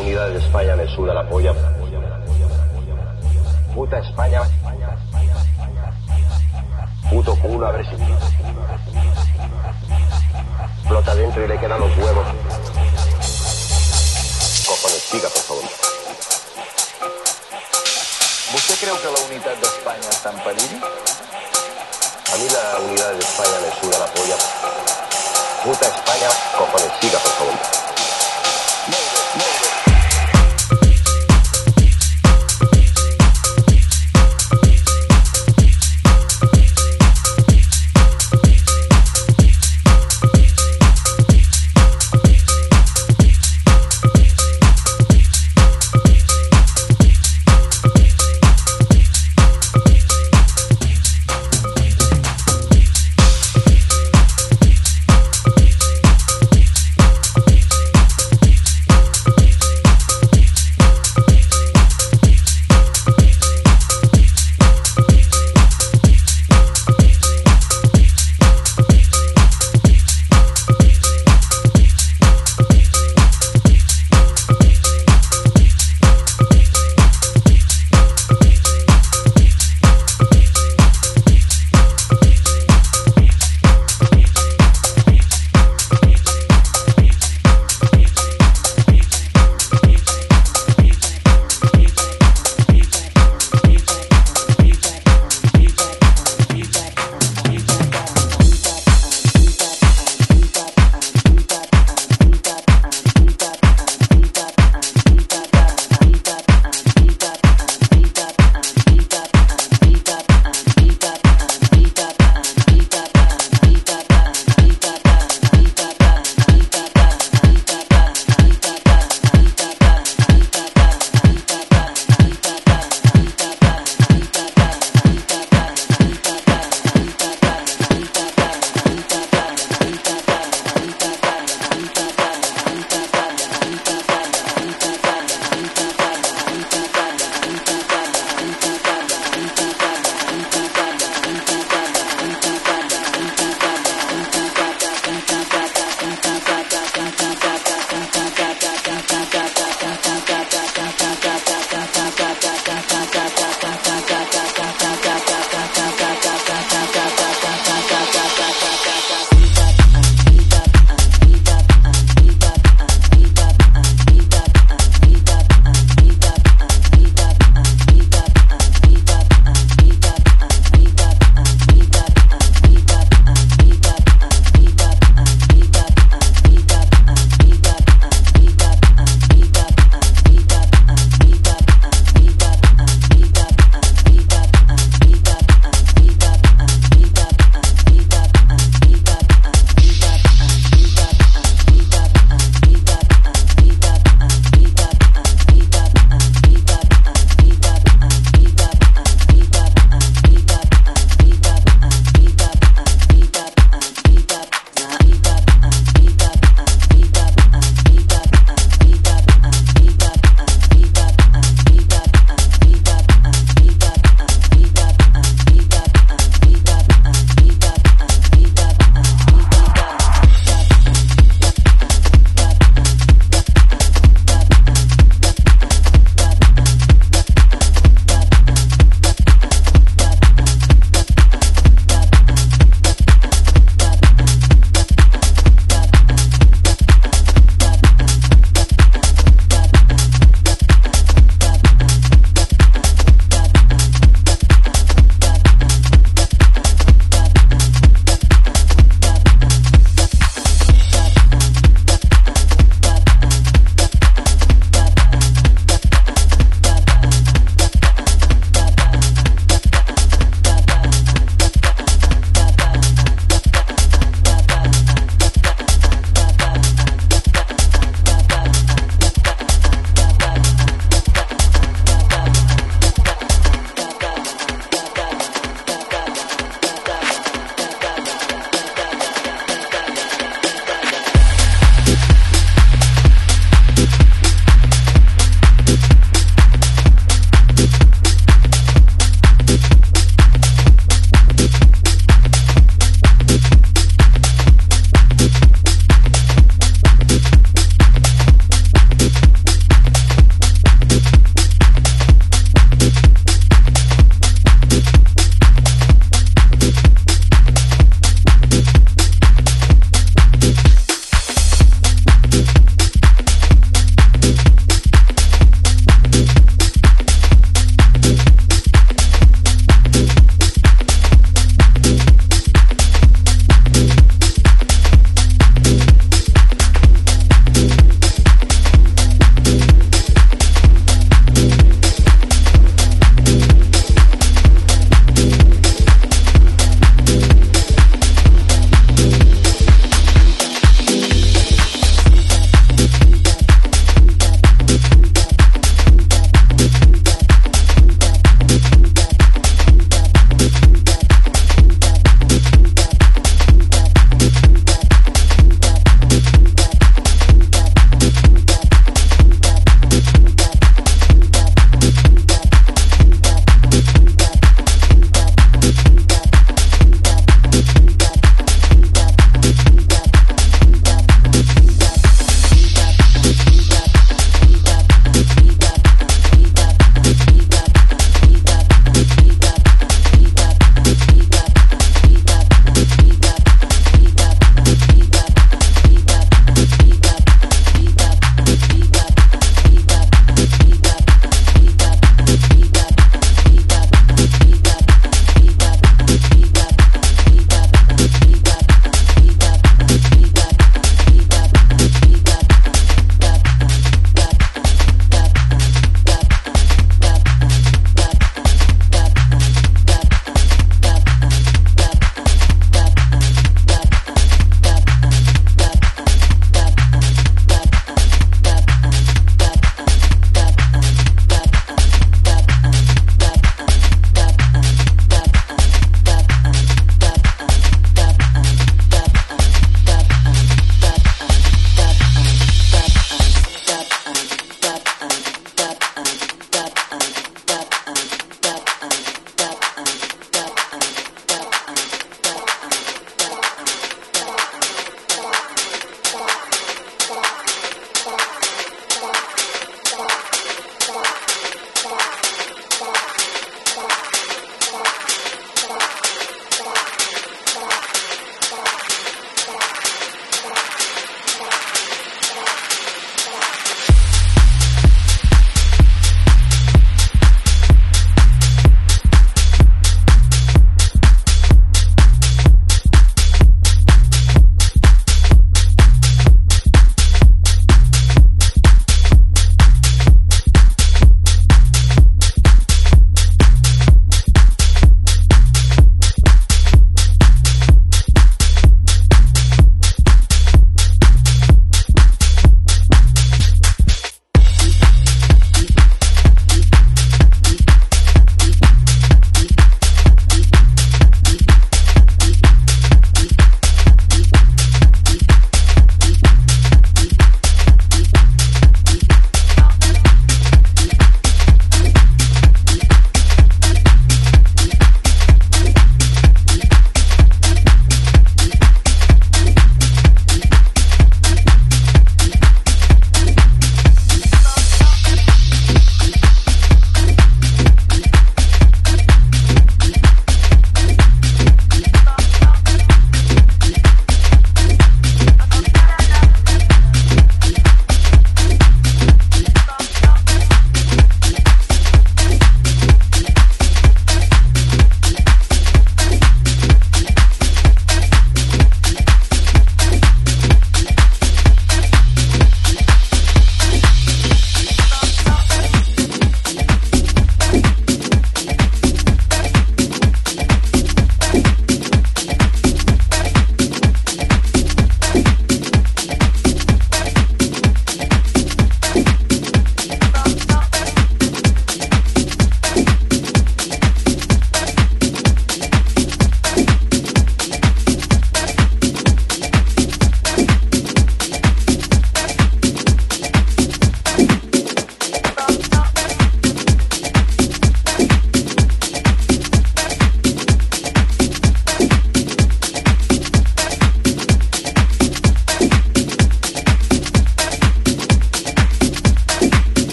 unidad de España me suda la polla. Puta España. Puto culo, a ver si. Flota dentro y le quedan los huevos. Cojones, siga, por favor. ¿Usted cree que la unidad de España està en perill? A mí la unidad de España me suda la polla. Puta España. Cojones, siga, por favor.